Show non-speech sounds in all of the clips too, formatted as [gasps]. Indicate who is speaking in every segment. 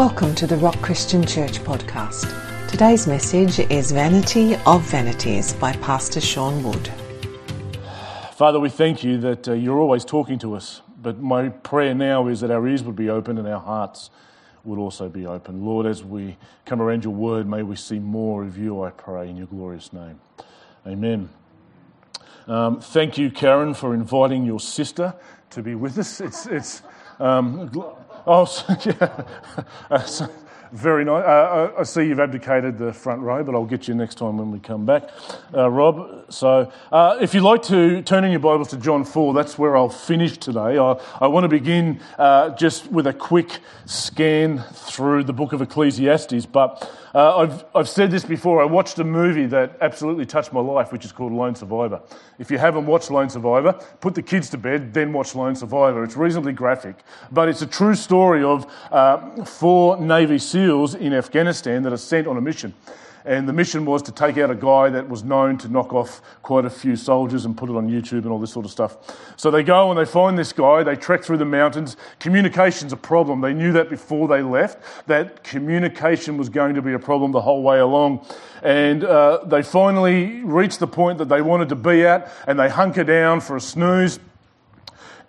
Speaker 1: Welcome to the Rock Christian Church podcast. Today's message is Vanity of Vanities by Pastor Sean Wood.
Speaker 2: Father, we thank you that uh, you're always talking to us, but my prayer now is that our ears would be open and our hearts would also be open. Lord, as we come around your word, may we see more of you, I pray, in your glorious name. Amen. Um, thank you, Karen, for inviting your sister to be with us. It's, it's um, oh, so, [laughs] yeah. Uh, so, very nice. Uh, I see you've abdicated the front row, but I'll get you next time when we come back, uh, Rob. So, uh, if you'd like to turn in your Bibles to John 4, that's where I'll finish today. I, I want to begin uh, just with a quick scan through the book of Ecclesiastes, but uh, I've, I've said this before. I watched a movie that absolutely touched my life, which is called Lone Survivor. If you haven't watched Lone Survivor, put the kids to bed, then watch Lone Survivor. It's reasonably graphic, but it's a true story of uh, four Navy SEALs in Afghanistan that are sent on a mission. And the mission was to take out a guy that was known to knock off quite a few soldiers and put it on YouTube and all this sort of stuff. So they go and they find this guy, they trek through the mountains. Communication's a problem. They knew that before they left, that communication was going to be a problem the whole way along. And uh, they finally reached the point that they wanted to be at, and they hunker down for a snooze.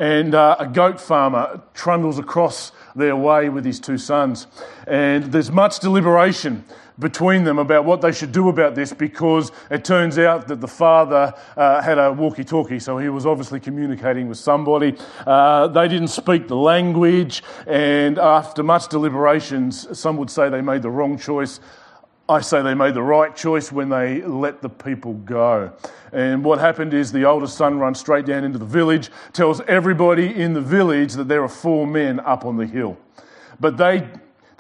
Speaker 2: And uh, a goat farmer trundles across their way with his two sons. And there's much deliberation between them about what they should do about this because it turns out that the father uh, had a walkie talkie, so he was obviously communicating with somebody. Uh, they didn't speak the language, and after much deliberations, some would say they made the wrong choice. I say they made the right choice when they let the people go. And what happened is the oldest son runs straight down into the village, tells everybody in the village that there are four men up on the hill. But they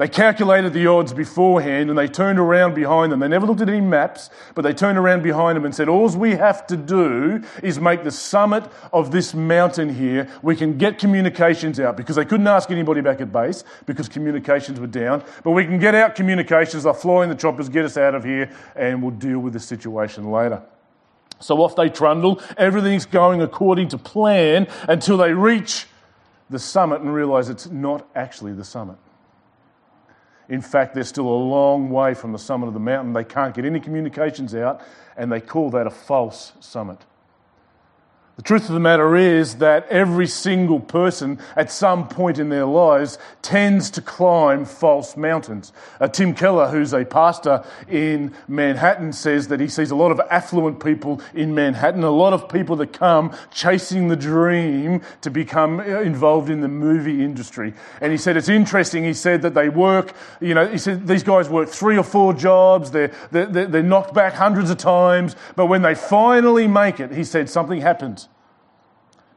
Speaker 2: they calculated the odds beforehand and they turned around behind them. They never looked at any maps, but they turned around behind them and said, All we have to do is make the summit of this mountain here. We can get communications out because they couldn't ask anybody back at base because communications were down. But we can get out communications. They'll fly in the choppers, get us out of here, and we'll deal with the situation later. So off they trundle. Everything's going according to plan until they reach the summit and realize it's not actually the summit. In fact, they're still a long way from the summit of the mountain. They can't get any communications out, and they call that a false summit. The truth of the matter is that every single person at some point in their lives tends to climb false mountains. Uh, Tim Keller, who's a pastor in Manhattan, says that he sees a lot of affluent people in Manhattan, a lot of people that come chasing the dream to become uh, involved in the movie industry. And he said it's interesting. He said that they work, you know, he said these guys work three or four jobs, they're, they're, they're knocked back hundreds of times, but when they finally make it, he said something happens.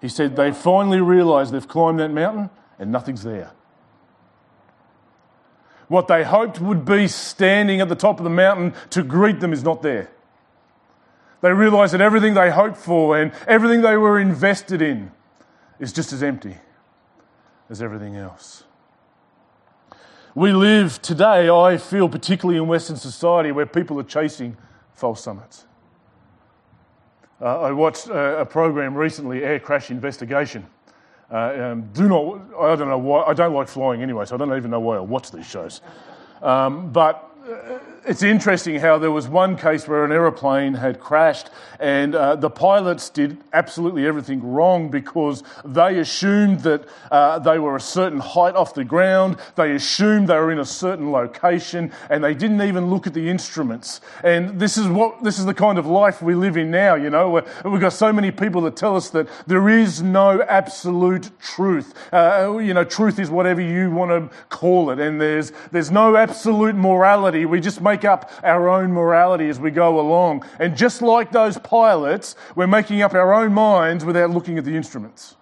Speaker 2: He said they finally realised they've climbed that mountain and nothing's there. What they hoped would be standing at the top of the mountain to greet them is not there. They realise that everything they hoped for and everything they were invested in is just as empty as everything else. We live today, I feel, particularly in Western society, where people are chasing false summits. Uh, I watched a, a, program recently, Air Crash Investigation. Uh, um, do not, I don't know why, I don't like flying anyway, so I don't even know why I watch these shows. Um, but uh, it's interesting how there was one case where an aeroplane had crashed and uh, the pilots did absolutely everything wrong because they assumed that uh, they were a certain height off the ground, they assumed they were in a certain location, and they didn't even look at the instruments. And this is what this is the kind of life we live in now. You know, we've got so many people that tell us that there is no absolute truth. Uh, you know, truth is whatever you want to call it, and there's there's no absolute morality. We just make make up our own morality as we go along. And just like those pilots, we're making up our own minds without looking at the instruments.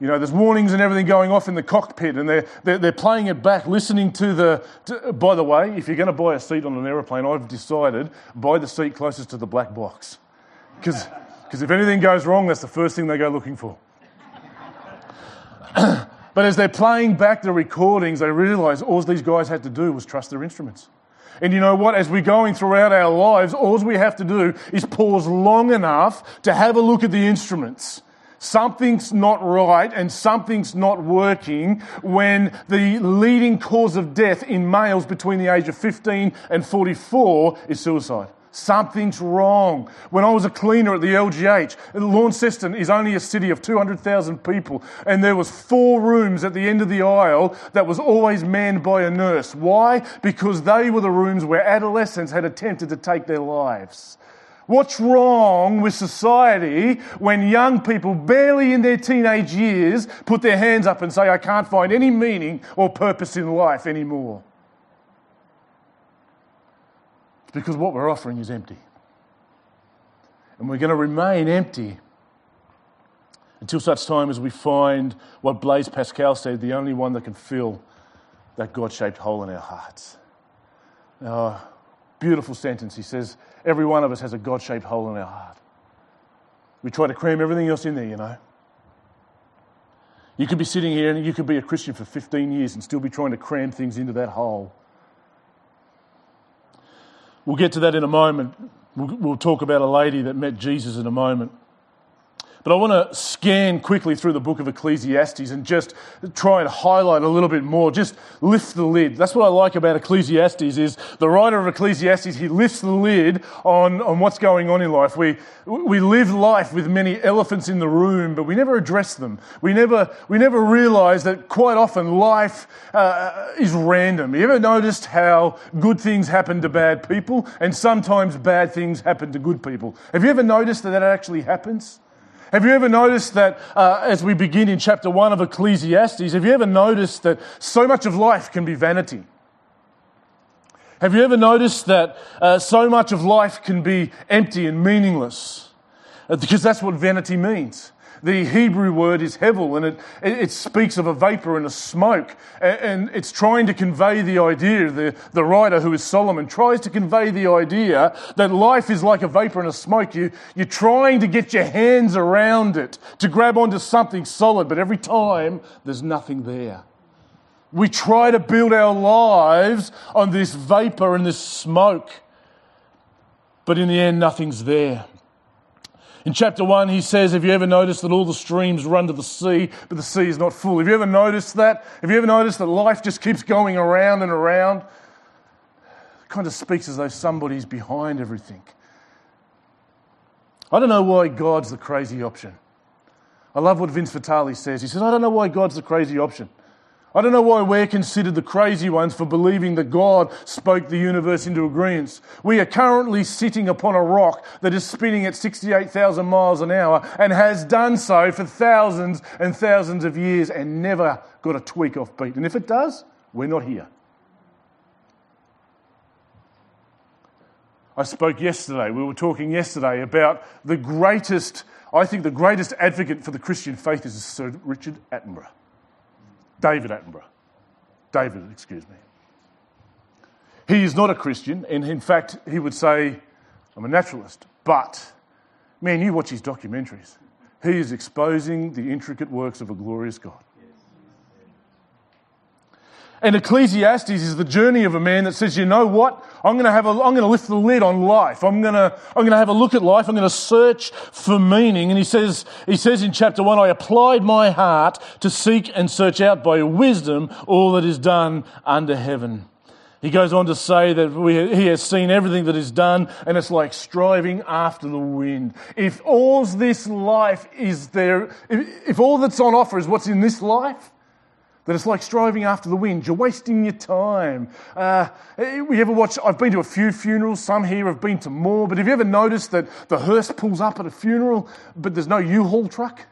Speaker 2: You know, there's warnings and everything going off in the cockpit, and they're, they're, they're playing it back, listening to the. To, by the way, if you're going to buy a seat on an aeroplane, I've decided buy the seat closest to the black box. Because if anything goes wrong, that's the first thing they go looking for. [clears throat] but as they're playing back the recordings, they realize all these guys had to do was trust their instruments. And you know what? As we're going throughout our lives, all we have to do is pause long enough to have a look at the instruments. Something's not right and something's not working when the leading cause of death in males between the age of 15 and 44 is suicide. Something's wrong. When I was a cleaner at the LGH, Launceston is only a city of 200,000 people, and there was four rooms at the end of the aisle that was always manned by a nurse. Why? Because they were the rooms where adolescents had attempted to take their lives. What's wrong with society when young people, barely in their teenage years, put their hands up and say, I can't find any meaning or purpose in life anymore? Because what we're offering is empty. And we're going to remain empty until such time as we find what Blaise Pascal said the only one that can fill that God shaped hole in our hearts. Uh, beautiful sentence. He says, Every one of us has a God shaped hole in our heart. We try to cram everything else in there, you know. You could be sitting here and you could be a Christian for 15 years and still be trying to cram things into that hole. We'll get to that in a moment. We'll, talk about a lady that met Jesus in a moment. But I want to scan quickly through the book of Ecclesiastes and just try and highlight a little bit more, just lift the lid. That's what I like about Ecclesiastes is the writer of Ecclesiastes, he lifts the lid on, on what's going on in life. We, we live life with many elephants in the room, but we never address them. We never, we never realize that quite often life uh, is random. You ever noticed how good things happen to bad people and sometimes bad things happen to good people? Have you ever noticed that that actually happens? Have you ever noticed that uh, as we begin in chapter 1 of Ecclesiastes, have you ever noticed that so much of life can be vanity? Have you ever noticed that uh, so much of life can be empty and meaningless? Uh, because that's what vanity means. The Hebrew word is hevel, and it, it speaks of a vapor and a smoke. And it's trying to convey the idea, the, the writer who is Solomon tries to convey the idea that life is like a vapor and a smoke. You, you're trying to get your hands around it, to grab onto something solid, but every time there's nothing there. We try to build our lives on this vapor and this smoke, but in the end, nothing's there. In chapter 1, he says, Have you ever noticed that all the streams run to the sea, but the sea is not full? Have you ever noticed that? Have you ever noticed that life just keeps going around and around? It kind of speaks as though somebody's behind everything. I don't know why God's the crazy option. I love what Vince Vitale says. He says, I don't know why God's the crazy option. I don't know why we're considered the crazy ones for believing that God spoke the universe into agreement. We are currently sitting upon a rock that is spinning at 68,000 miles an hour and has done so for thousands and thousands of years and never got a tweak off beat. And if it does, we're not here. I spoke yesterday, we were talking yesterday about the greatest, I think the greatest advocate for the Christian faith is Sir Richard Attenborough. David Attenborough. David, excuse me. He is not a Christian, and in fact, he would say, I'm a naturalist. But, man, you watch his documentaries. He is exposing the intricate works of a glorious God. And Ecclesiastes is the journey of a man that says, you know what? I'm going to have a, I'm going to lift the lid on life. I'm going to, I'm going to have a look at life. I'm going to search for meaning. And he says, he says in chapter one, I applied my heart to seek and search out by wisdom all that is done under heaven. He goes on to say that we, he has seen everything that is done and it's like striving after the wind. If all this life is there, if, if all that's on offer is what's in this life, that it's like striving after the wind. You're wasting your time. Uh, we ever watch? I've been to a few funerals. Some here have been to more. But have you ever noticed that the hearse pulls up at a funeral, but there's no U-Haul truck?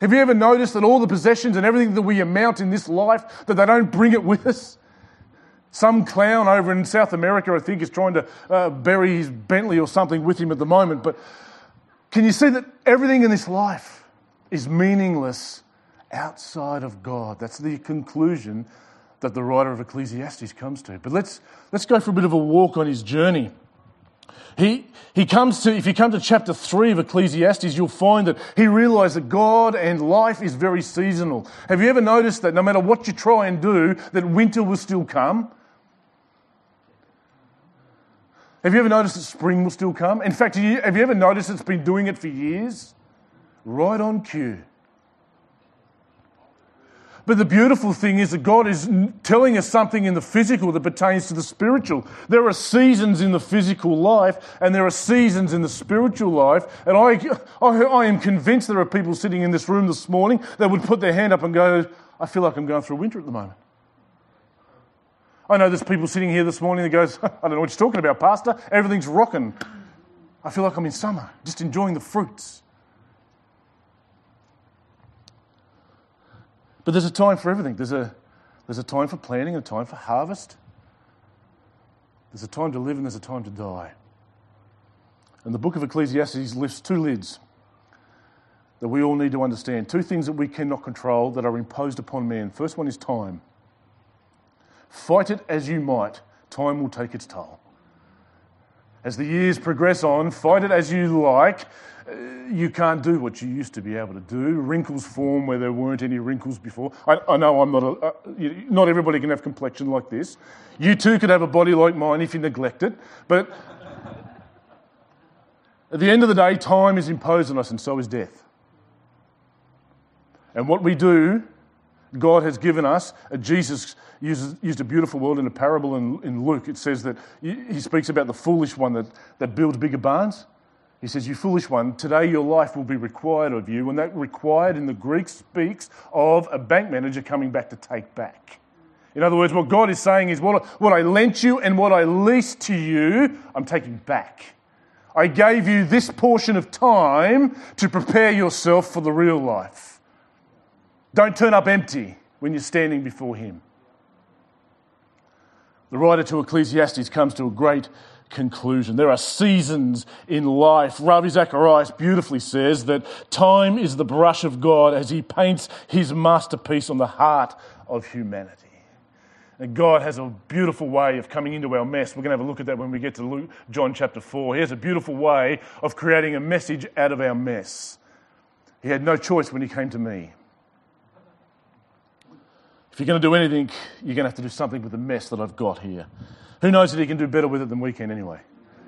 Speaker 2: Have you ever noticed that all the possessions and everything that we amount in this life, that they don't bring it with us? Some clown over in South America, I think, is trying to uh, bury his Bentley or something with him at the moment. But can you see that everything in this life is meaningless outside of God. That's the conclusion that the writer of Ecclesiastes comes to. But let's, let's go for a bit of a walk on his journey. He, he comes to, if you come to chapter 3 of Ecclesiastes, you'll find that he realized that God and life is very seasonal. Have you ever noticed that no matter what you try and do, that winter will still come? Have you ever noticed that spring will still come? In fact, have you ever noticed it's been doing it for years? right on cue. But the beautiful thing is that God is telling us something in the physical that pertains to the spiritual. There are seasons in the physical life and there are seasons in the spiritual life. And I, I, I, am convinced there are people sitting in this room this morning that would put their hand up and go, I feel like I'm going through winter at the moment. I know there's people sitting here this morning that goes, [laughs] I don't know what you're talking about, Pastor. Everything's rocking. I feel like I'm in summer, just enjoying the fruits. But there's a time for everything. There's a, there's a time for planting, a time for harvest. There's a time to live and there's a time to die. And the book of Ecclesiastes lifts two lids that we all need to understand. Two things that we cannot control that are imposed upon man. First one is time. Fight it as you might, time will take its toll. As the years progress on, fight it as you like, uh, you can't do what you used to be able to do. Wrinkles form where there weren't any wrinkles before. I, I know I'm not a, uh, not everybody can have complexion like this. You too could have a body like mine if you neglect it. But at the end of the day, time is imposed on us, and so is death. And what we do, God has given us. Uh, Jesus uses, used a beautiful word in a parable in, in Luke. It says that he speaks about the foolish one that, that builds bigger barns. He says, You foolish one, today your life will be required of you. And that required in the Greek speaks of a bank manager coming back to take back. In other words, what God is saying is, What, what I lent you and what I leased to you, I'm taking back. I gave you this portion of time to prepare yourself for the real life. Don't turn up empty when you're standing before Him. The writer to Ecclesiastes comes to a great conclusion. There are seasons in life. Ravi Zacharias beautifully says that time is the brush of God as he paints his masterpiece on the heart of humanity. And God has a beautiful way of coming into our mess. We're going to have a look at that when we get to Luke, John chapter 4. He has a beautiful way of creating a message out of our mess. He had no choice when he came to me. If you're going to do anything, you're going to have to do something with the mess that I've got here. Who knows that he can do better with it than we can anyway?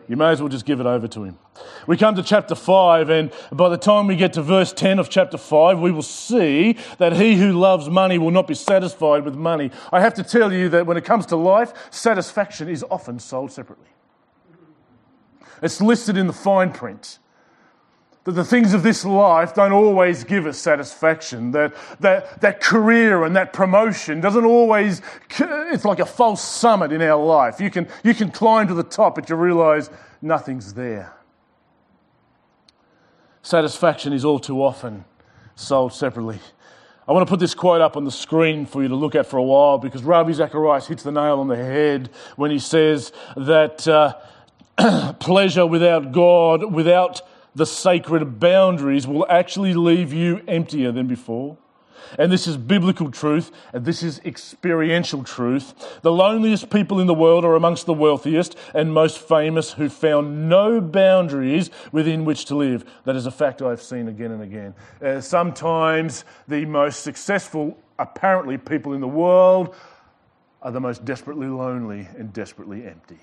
Speaker 2: You may as well just give it over to him. We come to chapter 5, and by the time we get to verse 10 of chapter 5, we will see that he who loves money will not be satisfied with money. I have to tell you that when it comes to life, satisfaction is often sold separately. It's listed in the fine print that the things of this life don't always give us satisfaction. That, that, that career and that promotion doesn't always, it's like a false summit in our life. You can, you can climb to the top, but you realize nothing's there. Satisfaction is all too often sold separately. I want to put this quote up on the screen for you to look at for a while because Ravi Zacharias hits the nail on the head when he says that uh, [clears throat] pleasure without God, without the sacred boundaries will actually leave you emptier than before. And this is biblical truth, and this is experiential truth. The loneliest people in the world are amongst the wealthiest and most famous who found no boundaries within which to live. That is a fact I've seen again and again. Uh, sometimes the most successful, apparently, people in the world are the most desperately lonely and desperately empty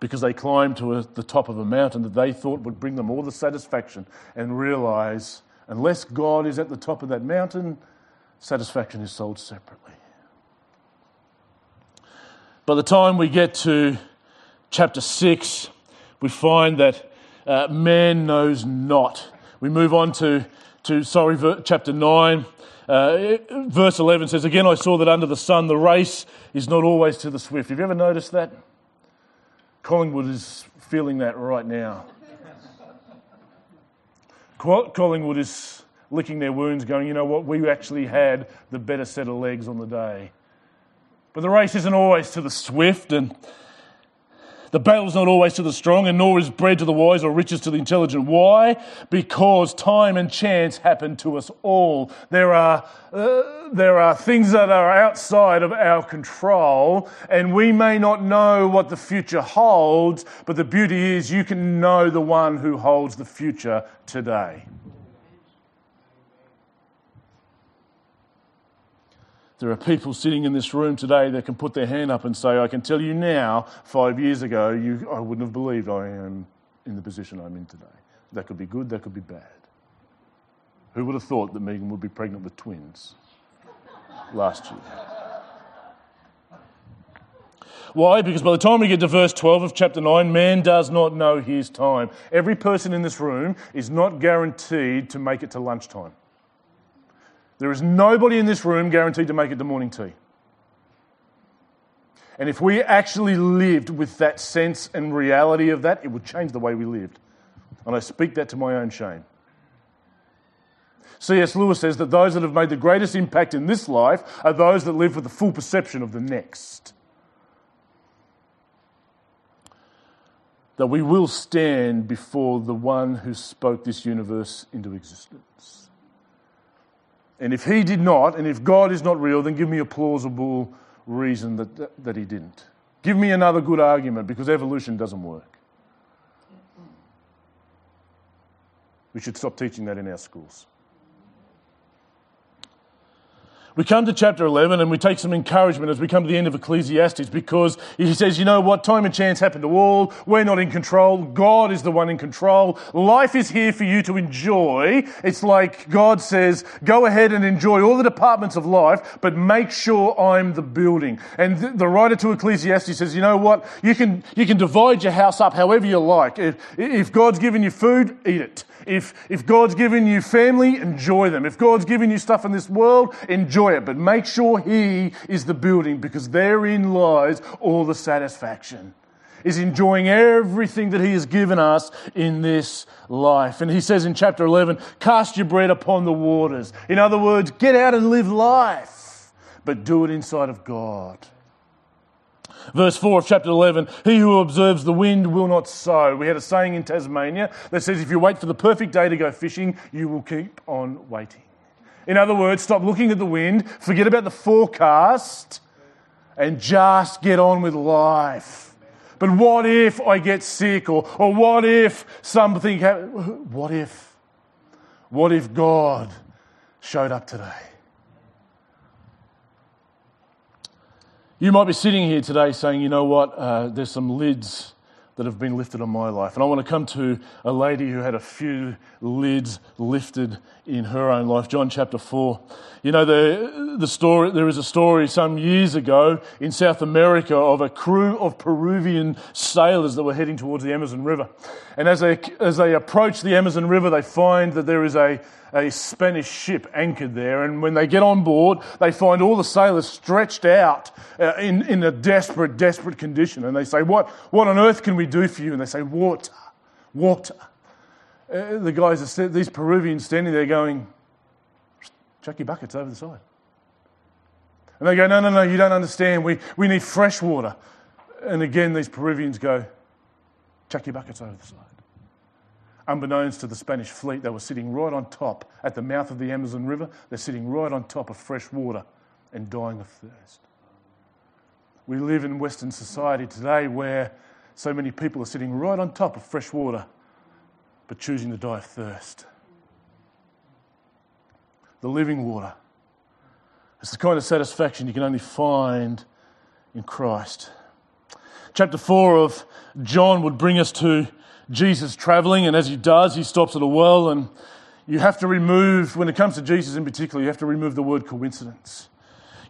Speaker 2: because they climbed to a, the top of a mountain that they thought would bring them all the satisfaction and realize unless God is at the top of that mountain, satisfaction is sold separately. By the time we get to chapter 6, we find that uh, man knows not. We move on to, to sorry, ver- chapter 9. Uh, verse 11 says, Again, I saw that under the sun the race is not always to the swift. Have you ever noticed that? Collingwood is feeling that right now. Collingwood is licking their wounds, going, you know what, we actually had the better set of legs on the day. But the race isn't always to the swift, and the battle's not always to the strong, and nor is bread to the wise or riches to the intelligent. Why? Because time and chance happen to us all. There are, uh, there are things that are outside of our control, and we may not know what the future holds, but the beauty is you can know the one who holds the future today. There are people sitting in this room today that can put their hand up and say, I can tell you now, five years ago, you, I wouldn't have believed I am in the position I'm in today. That could be good, that could be bad. Who would have thought that Megan would be pregnant with twins last year? Why? Because by the time we get to verse 12 of chapter 9, man does not know his time. Every person in this room is not guaranteed to make it to lunchtime. There is nobody in this room guaranteed to make it to morning tea. And if we actually lived with that sense and reality of that, it would change the way we lived. And I speak that to my own shame. C.S. Lewis says that those that have made the greatest impact in this life are those that live with the full perception of the next. That we will stand before the one who spoke this universe into existence. And if he did not, and if God is not real, then give me a plausible reason that, that, that he didn't. Give me another good argument because evolution doesn't work. We should stop teaching that in our schools. We come to chapter 11 and we take some encouragement as we come to the end of Ecclesiastes because he says, you know what, time and chance happen to all. We're not in control. God is the one in control. Life is here for you to enjoy. It's like God says, go ahead and enjoy all the departments of life, but make sure I'm the building. And the writer to Ecclesiastes says, you know what, you can, you can divide your house up however you like. If, if God's given you food, eat it. If, if God's given you family, enjoy them. If God's given you stuff in this world, enjoy it. But make sure He is the building because therein lies all the satisfaction. Is enjoying everything that He has given us in this life. And He says in chapter 11, cast your bread upon the waters. In other words, get out and live life, but do it inside of God. Verse 4 of chapter 11 He who observes the wind will not sow. We had a saying in Tasmania that says if you wait for the perfect day to go fishing, you will keep on waiting. In other words, stop looking at the wind, forget about the forecast, and just get on with life. But what if I get sick? Or, or what if something happens? What if? What if God showed up today? You might be sitting here today saying, you know what, uh, there's some lids that have been lifted on my life. And I want to come to a lady who had a few lids lifted in her own life. John chapter 4. You know, the, the story, there is a story some years ago in South America of a crew of Peruvian sailors that were heading towards the Amazon River. And as they, as they approach the Amazon River, they find that there is a, a Spanish ship anchored there. And when they get on board, they find all the sailors stretched out uh, in, in a desperate, desperate condition. And they say, what, what on earth can we do for you? And they say, Water, water. Uh, the guys, are, these Peruvians standing there going, Chuck your buckets over the side. And they go, No, no, no, you don't understand. We, we need fresh water. And again, these Peruvians go, Chuck your buckets over the side. Unbeknownst to the Spanish fleet, they were sitting right on top at the mouth of the Amazon River. They're sitting right on top of fresh water and dying of thirst. We live in Western society today where so many people are sitting right on top of fresh water but choosing to die of thirst. The living water. It's the kind of satisfaction you can only find in Christ. Chapter 4 of John would bring us to Jesus traveling, and as he does, he stops at a well, and you have to remove, when it comes to Jesus in particular, you have to remove the word coincidence.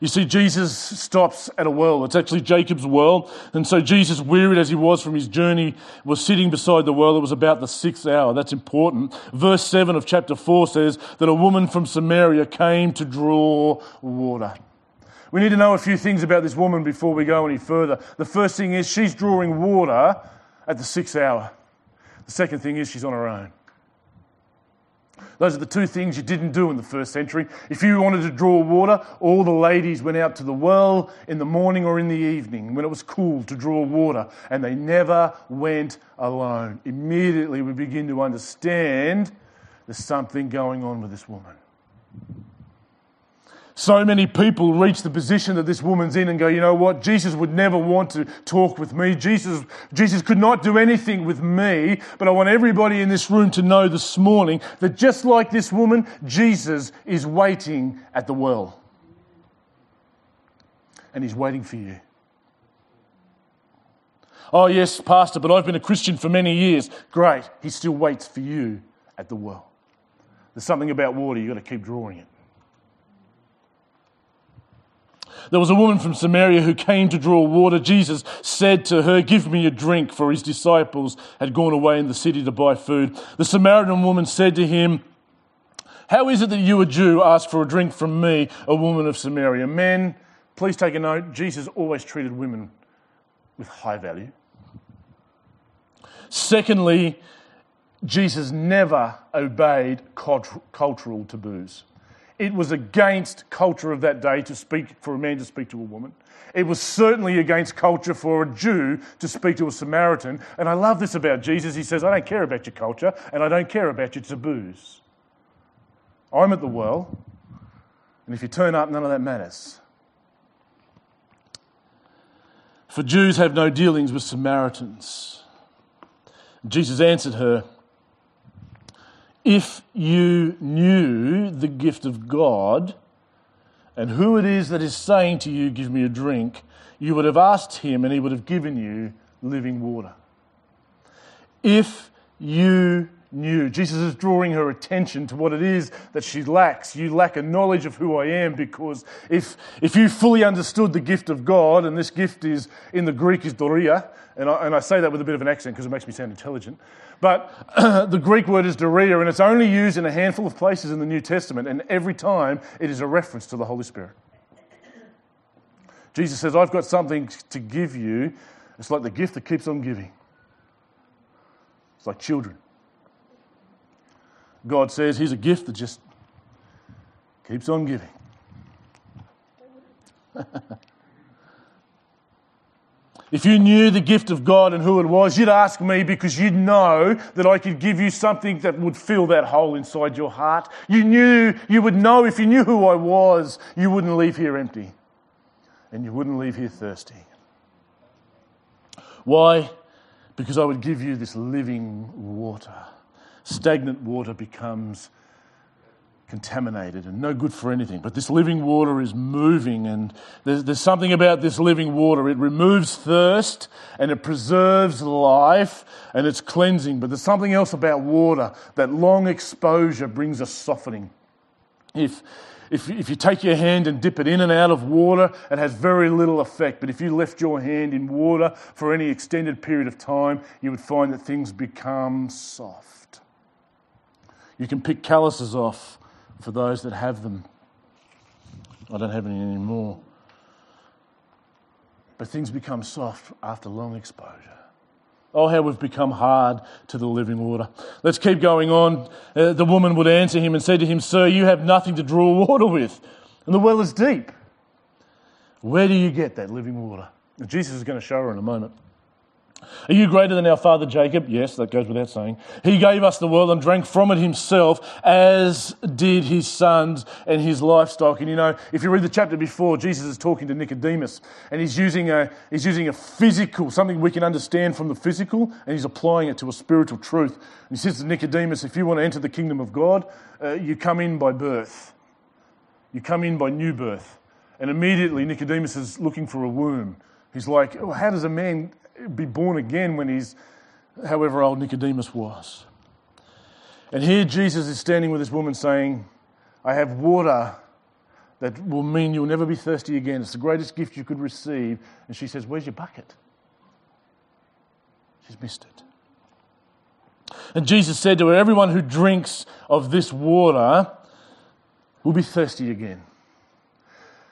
Speaker 2: You see, Jesus stops at a well. It's actually Jacob's well. And so Jesus, wearied as he was from his journey, was sitting beside the well. It was about the sixth hour. That's important. Verse 7 of chapter 4 says that a woman from Samaria came to draw water. We need to know a few things about this woman before we go any further. The first thing is she's drawing water at the sixth hour. The second thing is she's on her own. Those are the two things you didn't do in the first century. If you wanted to draw water, all the ladies went out to the well in the morning or in the evening when it was cool to draw water, and they never went alone. Immediately, we begin to understand there's something going on with this woman. So many people reach the position that this woman's in and go, you know what? Jesus would never want to talk with me. Jesus, Jesus could not do anything with me. But I want everybody in this room to know this morning that just like this woman, Jesus is waiting at the well. And he's waiting for you. Oh, yes, Pastor, but I've been a Christian for many years. Great. He still waits for you at the well. There's something about water, you've got to keep drawing it. There was a woman from Samaria who came to draw water. Jesus said to her, Give me a drink, for his disciples had gone away in the city to buy food. The Samaritan woman said to him, How is it that you, a Jew, ask for a drink from me, a woman of Samaria? Men, please take a note Jesus always treated women with high value. Secondly, Jesus never obeyed cultural taboos. It was against culture of that day to speak for a man to speak to a woman. It was certainly against culture for a Jew to speak to a Samaritan. And I love this about Jesus. He says, I don't care about your culture and I don't care about your taboos. I'm at the well, and if you turn up, none of that matters. For Jews have no dealings with Samaritans. Jesus answered her, If you knew the gift of God and who it is that is saying to you, Give me a drink, you would have asked him and he would have given you living water. If you knew. Jesus is drawing her attention to what it is that she lacks. You lack a knowledge of who I am because if, if you fully understood the gift of God, and this gift is in the Greek is doria, and I, and I say that with a bit of an accent because it makes me sound intelligent, but [clears throat] the Greek word is doria, and it's only used in a handful of places in the New Testament, and every time it is a reference to the Holy Spirit. Jesus says, I've got something to give you. It's like the gift that keeps on giving. It's like children. God says He's a gift that just keeps on giving. [laughs] if you knew the gift of God and who it was, you'd ask me because you'd know that I could give you something that would fill that hole inside your heart. You knew, you would know if you knew who I was, you wouldn't leave here empty and you wouldn't leave here thirsty. Why? Because I would give you this living water stagnant water becomes contaminated and no good for anything. But this living water is moving, and there's, there's, something about this living water. It removes thirst and it preserves life and it's cleansing. But there's something else about water that long exposure brings a softening. If if, if you take your hand and dip it in and out of water, it has very little effect. But if you left your hand in water for any extended period of time, you would find that things become soft. You can pick calluses off for those that have them. I don't have any anymore. But things become soft after long exposure. Oh, how we've become hard to the living water. Let's keep going on. Uh, the woman would answer him and say to him, Sir, you have nothing to draw water with, and the well is deep. Where do you get that living water? Jesus is going to show her in a moment. Are you greater than our father Jacob? Yes, that goes without saying. He gave us the world and drank from it himself, as did his sons and his livestock. And you know, if you read the chapter before, Jesus is talking to Nicodemus, and he's using a, he's using a physical, something we can understand from the physical, and he's applying it to a spiritual truth. And he says to Nicodemus, if you want to enter the kingdom of God, uh, you come in by birth. You come in by new birth. And immediately Nicodemus is looking for a womb. He's like, oh, how does a man be born again when he's however old Nicodemus was. And here Jesus is standing with this woman saying, I have water that will mean you'll never be thirsty again. It's the greatest gift you could receive. And she says, Where's your bucket? She's missed it. And Jesus said to her, Everyone who drinks of this water will be thirsty again.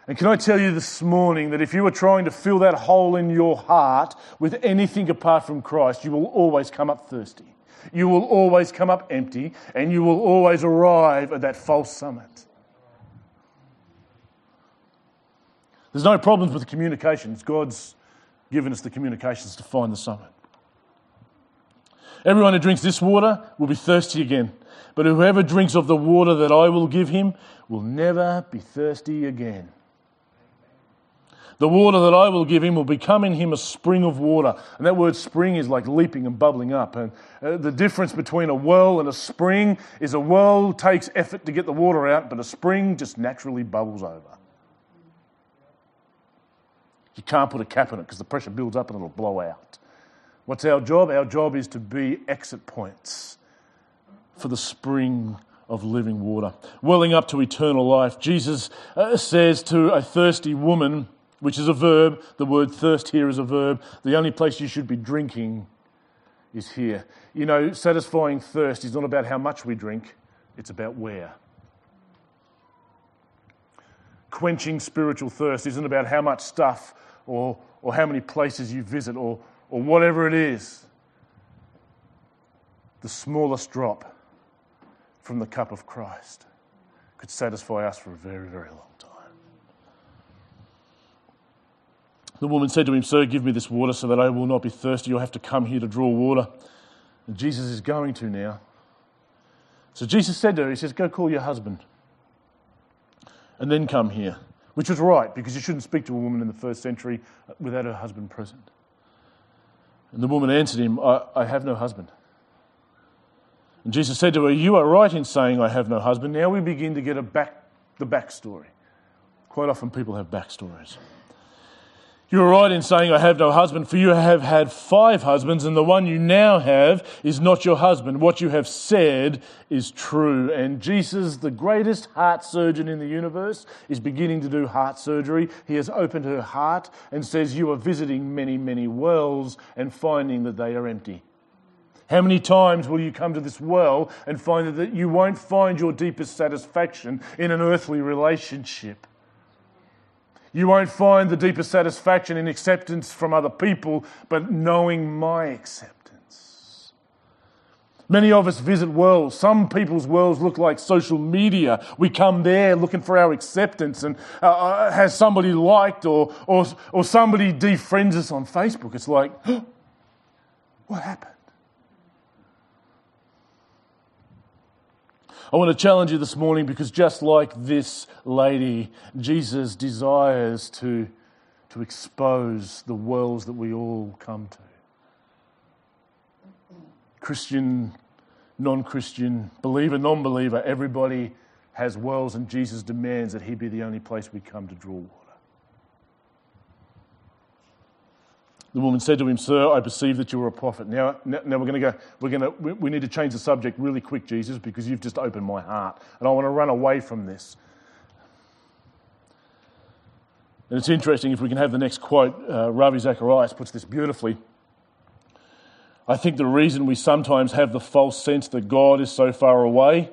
Speaker 2: And can I tell you this morning that if you are trying to fill that hole in your heart with anything apart from Christ, you will always come up thirsty. You will always come up empty, and you will always arrive at that false summit. There's no problems with the communications. God's given us the communications to find the summit. Everyone who drinks this water will be thirsty again. But whoever drinks of the water that I will give him will never be thirsty again. The water that I will give him will become in him a spring of water. And that word spring is like leaping and bubbling up. And uh, the difference between a well and a spring is a well takes effort to get the water out, but a spring just naturally bubbles over. You can't put a cap on it because the pressure builds up and it'll blow out. What's our job? Our job is to be exit points for the spring of living water, welling up to eternal life. Jesus uh, says to a thirsty woman, which is a verb, the word thirst here is a verb, the only place you should be drinking is here. You know, satisfying thirst is not about how much we drink, it's about where. Quenching spiritual thirst isn't about how much stuff or, or how many places you visit or, or whatever it is. The smallest drop from the cup of Christ could satisfy us for a very, very long time. The woman said to him, Sir, give me this water so that I will not be thirsty. You'll have to come here to draw water. And Jesus is going to now. So Jesus said to her, He says, Go call your husband and then come here. Which was right, because you shouldn't speak to a woman in the first century without her husband present. And the woman answered him, I, I have no husband. And Jesus said to her, You are right in saying, I have no husband. Now we begin to get a back, the backstory. Quite often people have backstories. You are right in saying, I have no husband, for you have had five husbands, and the one you now have is not your husband. What you have said is true. And Jesus, the greatest heart surgeon in the universe, is beginning to do heart surgery. He has opened her heart and says, You are visiting many, many wells and finding that they are empty. How many times will you come to this well and find that you won't find your deepest satisfaction in an earthly relationship? You won't find the deepest satisfaction in acceptance from other people, but knowing my acceptance. Many of us visit worlds. Some people's worlds look like social media. We come there looking for our acceptance, and uh, uh has somebody liked or, or, or somebody defriends us on Facebook? It's like, [gasps] what happened? I want to challenge you this morning because just like this lady, Jesus desires to, to expose the worlds that we all come to. Christian, non Christian, believer, non believer, everybody has worlds, and Jesus demands that He be the only place we come to draw water. The woman said to him, Sir, I perceive that you are a prophet. Now, now we're going to go, we're going to, we, we need to change the subject really quick, Jesus, because you've just opened my heart. And I want to run away from this. And it's interesting if we can have the next quote. Uh, Ravi Zacharias puts this beautifully. I think the reason we sometimes have the false sense that God is so far away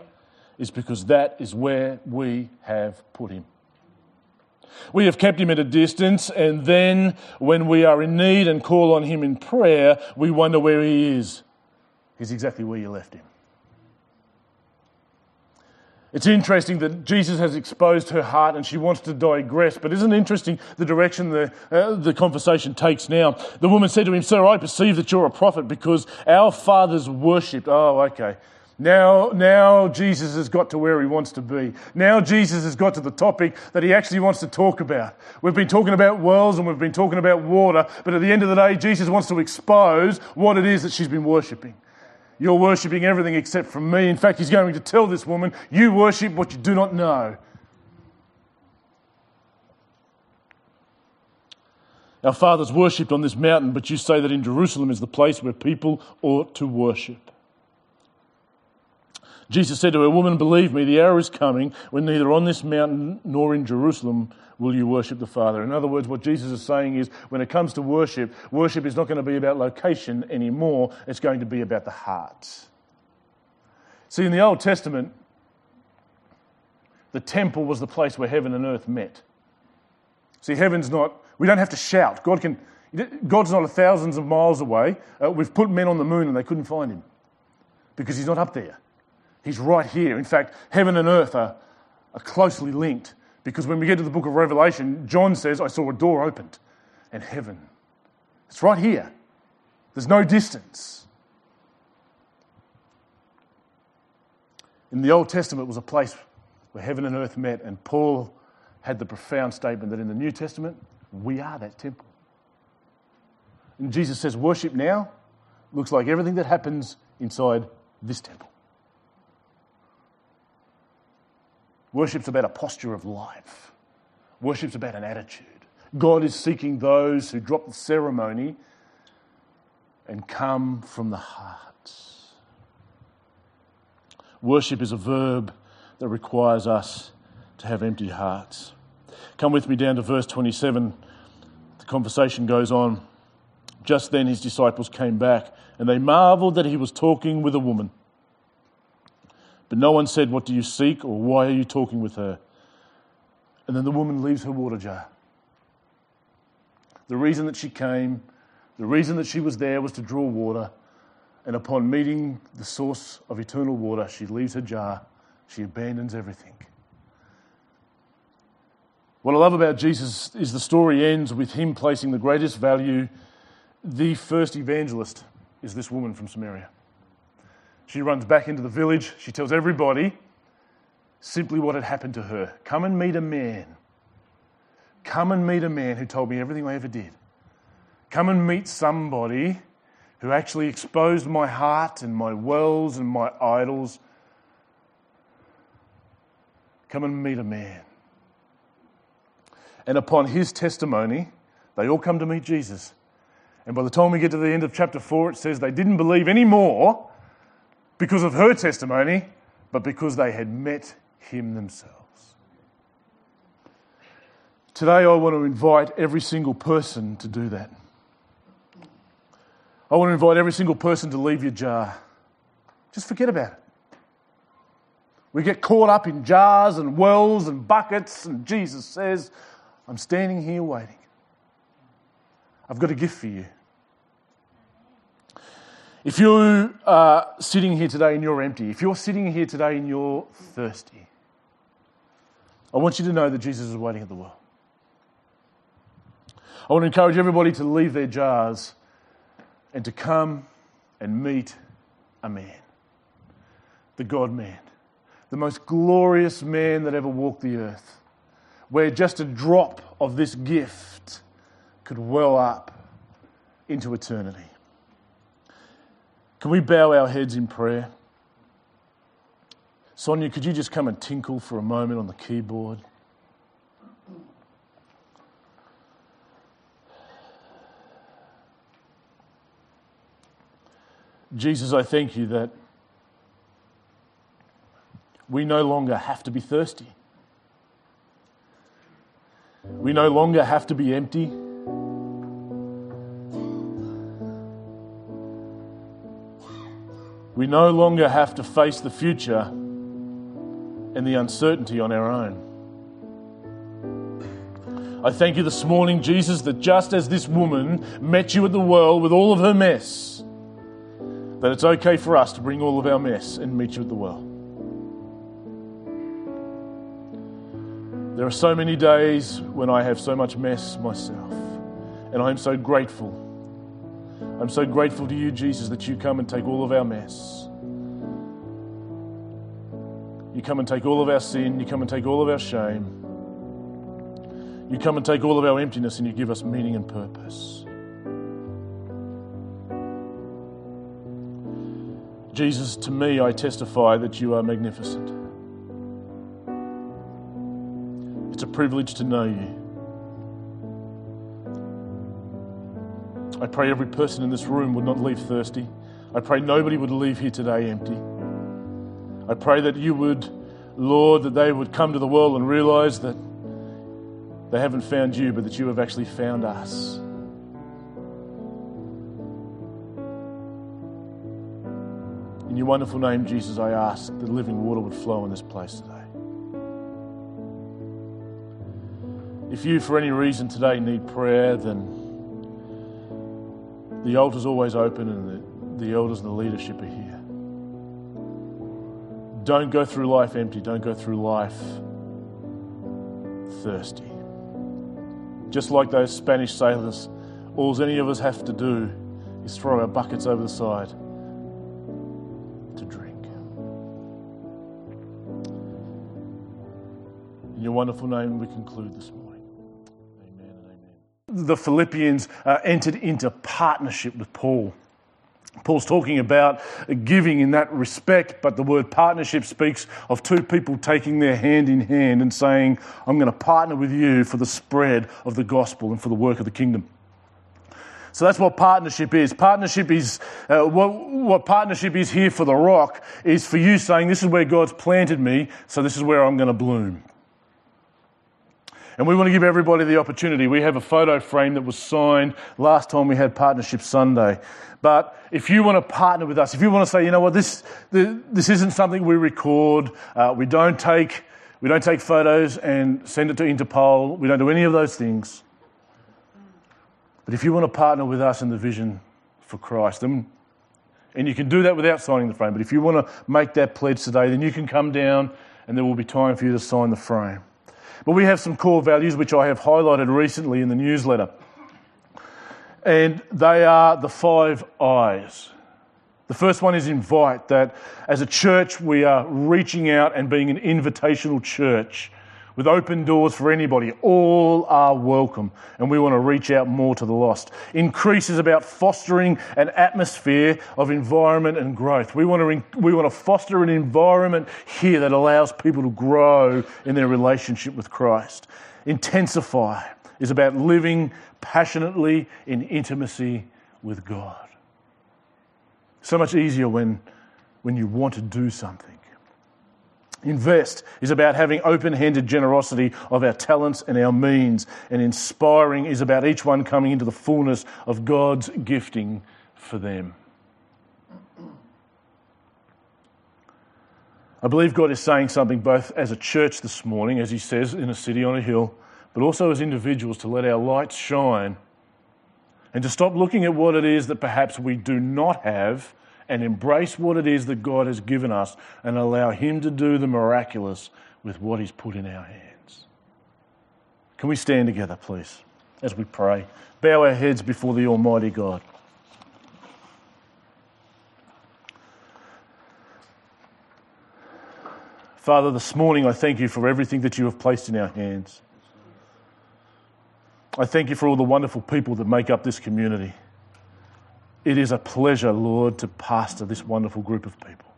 Speaker 2: is because that is where we have put him. We have kept him at a distance, and then when we are in need and call on him in prayer, we wonder where he is. He's exactly where you left him. It's interesting that Jesus has exposed her heart and she wants to digress, but isn't it interesting the direction the, uh, the conversation takes now? The woman said to him, Sir, I perceive that you're a prophet because our fathers worshipped. Oh, okay. Now, now Jesus has got to where he wants to be. Now Jesus has got to the topic that he actually wants to talk about. We've been talking about wells and we've been talking about water, but at the end of the day, Jesus wants to expose what it is that she's been worshipping. You're worshipping everything except from me. In fact, he's going to tell this woman, You worship what you do not know. Our fathers worshipped on this mountain, but you say that in Jerusalem is the place where people ought to worship. Jesus said to her, Woman, believe me, the hour is coming when neither on this mountain nor in Jerusalem will you worship the Father. In other words, what Jesus is saying is when it comes to worship, worship is not going to be about location anymore, it's going to be about the heart. See, in the Old Testament, the temple was the place where heaven and earth met. See, heaven's not, we don't have to shout. God can, God's not thousands of miles away. Uh, we've put men on the moon and they couldn't find him because he's not up there. He's right here. In fact, heaven and earth are, are closely linked because when we get to the book of Revelation, John says, I saw a door opened and heaven. It's right here. There's no distance. In the Old Testament, was a place where heaven and earth met, and Paul had the profound statement that in the New Testament, we are that temple. And Jesus says, Worship now looks like everything that happens inside this temple. Worship's about a posture of life. Worship's about an attitude. God is seeking those who drop the ceremony and come from the heart. Worship is a verb that requires us to have empty hearts. Come with me down to verse 27. The conversation goes on. Just then his disciples came back, and they marveled that he was talking with a woman. But no one said, What do you seek, or why are you talking with her? And then the woman leaves her water jar. The reason that she came, the reason that she was there was to draw water. And upon meeting the source of eternal water, she leaves her jar, she abandons everything. What I love about Jesus is the story ends with him placing the greatest value. The first evangelist is this woman from Samaria. She runs back into the village. She tells everybody simply what had happened to her. Come and meet a man. Come and meet a man who told me everything I ever did. Come and meet somebody who actually exposed my heart and my wells and my idols. Come and meet a man. And upon his testimony, they all come to meet Jesus. And by the time we get to the end of chapter 4, it says they didn't believe anymore because of her testimony, but because they had met him themselves. Today, I want to invite every single person to do that. I want to invite every single person to leave your jar. Just forget about it. We get caught up in jars and wells and buckets, and Jesus says, I'm standing here waiting. I've got a gift for you. If you are sitting here today and you're empty, if you're sitting here today and you're thirsty, I want you to know that Jesus is waiting at the well. I want to encourage everybody to leave their jars and to come and meet a man, the God man, the most glorious man that ever walked the earth, where just a drop of this gift could well up into eternity. Can we bow our heads in prayer? Sonia, could you just come and tinkle for a moment on the keyboard? Jesus, I thank you that we no longer have to be thirsty. We no longer have to be empty. We no longer have to face the future and the uncertainty on our own. I thank you this morning, Jesus, that just as this woman met you at the well with all of her mess, that it's okay for us to bring all of our mess and meet you at the well. There are so many days when I have so much mess myself, and I'm so grateful I'm so grateful to you, Jesus, that you come and take all of our mess. You come and take all of our sin. You come and take all of our shame. You come and take all of our emptiness and you give us meaning and purpose. Jesus, to me, I testify that you are magnificent. It's a privilege to know you. I pray every person in this room would not leave thirsty. I pray nobody would leave here today empty. I pray that you would, Lord, that they would come to the world and realize that they haven't found you, but that you have actually found us. In your wonderful name, Jesus, I ask that living water would flow in this place today. If you, for any reason today, need prayer, then the altar's always open and the, the elders and the leadership are here. Don't go through life empty. Don't go through life thirsty. Just like those Spanish sailors, all any of us have to do is throw our buckets over the side to drink. In your wonderful name, we conclude this morning the Philippians uh, entered into partnership with Paul. Paul's talking about giving in that respect, but the word partnership speaks of two people taking their hand in hand and saying, I'm going to partner with you for the spread of the gospel and for the work of the kingdom. So that's what partnership is. Partnership is uh, what, what partnership is here for the rock is for you saying, This is where God's planted me, so this is where I'm going to bloom. And we want to give everybody the opportunity. We have a photo frame that was signed last time we had Partnership Sunday. But if you want to partner with us, if you want to say, you know what, this, this isn't something we record, uh, we, don't take, we don't take photos and send it to Interpol, we don't do any of those things. But if you want to partner with us in the vision for Christ, then, and you can do that without signing the frame, but if you want to make that pledge today, then you can come down and there will be time for you to sign the frame. But we have some core values which I have highlighted recently in the newsletter. And they are the five I's. The first one is invite, that as a church we are reaching out and being an invitational church with open doors for anybody. All are welcome, and we want to reach out more to the lost. Increase is about fostering an atmosphere of environment and growth. We want to, we want to foster an environment here that allows people to grow in their relationship with Christ. Intensify is about living passionately in intimacy with God. So much easier when, when you want to do something. Invest is about having open handed generosity of our talents and our means, and inspiring is about each one coming into the fullness of God's gifting for them. I believe God is saying something both as a church this morning, as He says, in a city on a hill, but also as individuals to let our lights shine and to stop looking at what it is that perhaps we do not have and embrace what it is that God has given us and allow Him to do the miraculous with what He's put in our hands. Can we stand together, please, as we pray? Bow our heads before the Almighty God. Father, this morning I thank you for everything that you have placed in our hands. I thank you for all the wonderful people that make up this community. It is a pleasure, Lord, to pastor this wonderful group of people.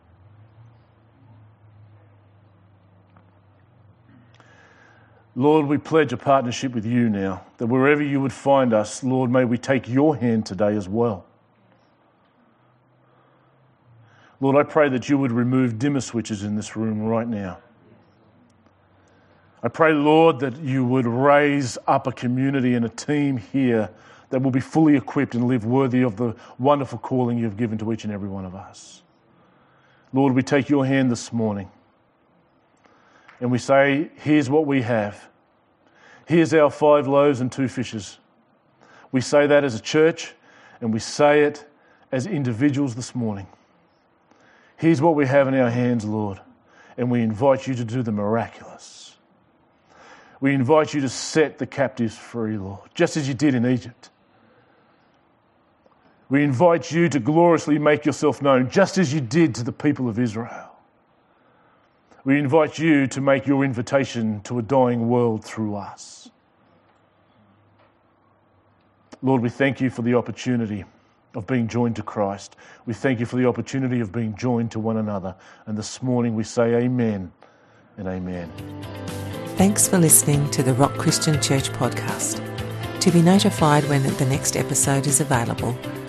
Speaker 2: Lord, we pledge a partnership with you now, that wherever you would find us, Lord, may we take your hand today as well. Lord, I pray that you would remove dimmer switches in this room right now. I pray, Lord, that you would raise up a community and a team here that will be fully equipped and live worthy of the wonderful calling you've given to each and every one of us. Lord, we take your hand this morning and we say, Here's what we have. Here's our five loaves and two fishes. We say that as a church and we say it as individuals this morning. Here's what we have in our hands, Lord, and we invite you to do the miraculous. We invite you to set the captives free, Lord, just as you did in Egypt. We invite you to gloriously make yourself known, just as you did to the people of Israel. We invite you to make your invitation to a dying world through us. Lord, we thank you for the opportunity of being joined to Christ. We thank you for the opportunity of being joined to one another. And this morning we say amen and amen.
Speaker 1: Thanks for listening to the Rock Christian Church podcast. To be notified when the next episode is available,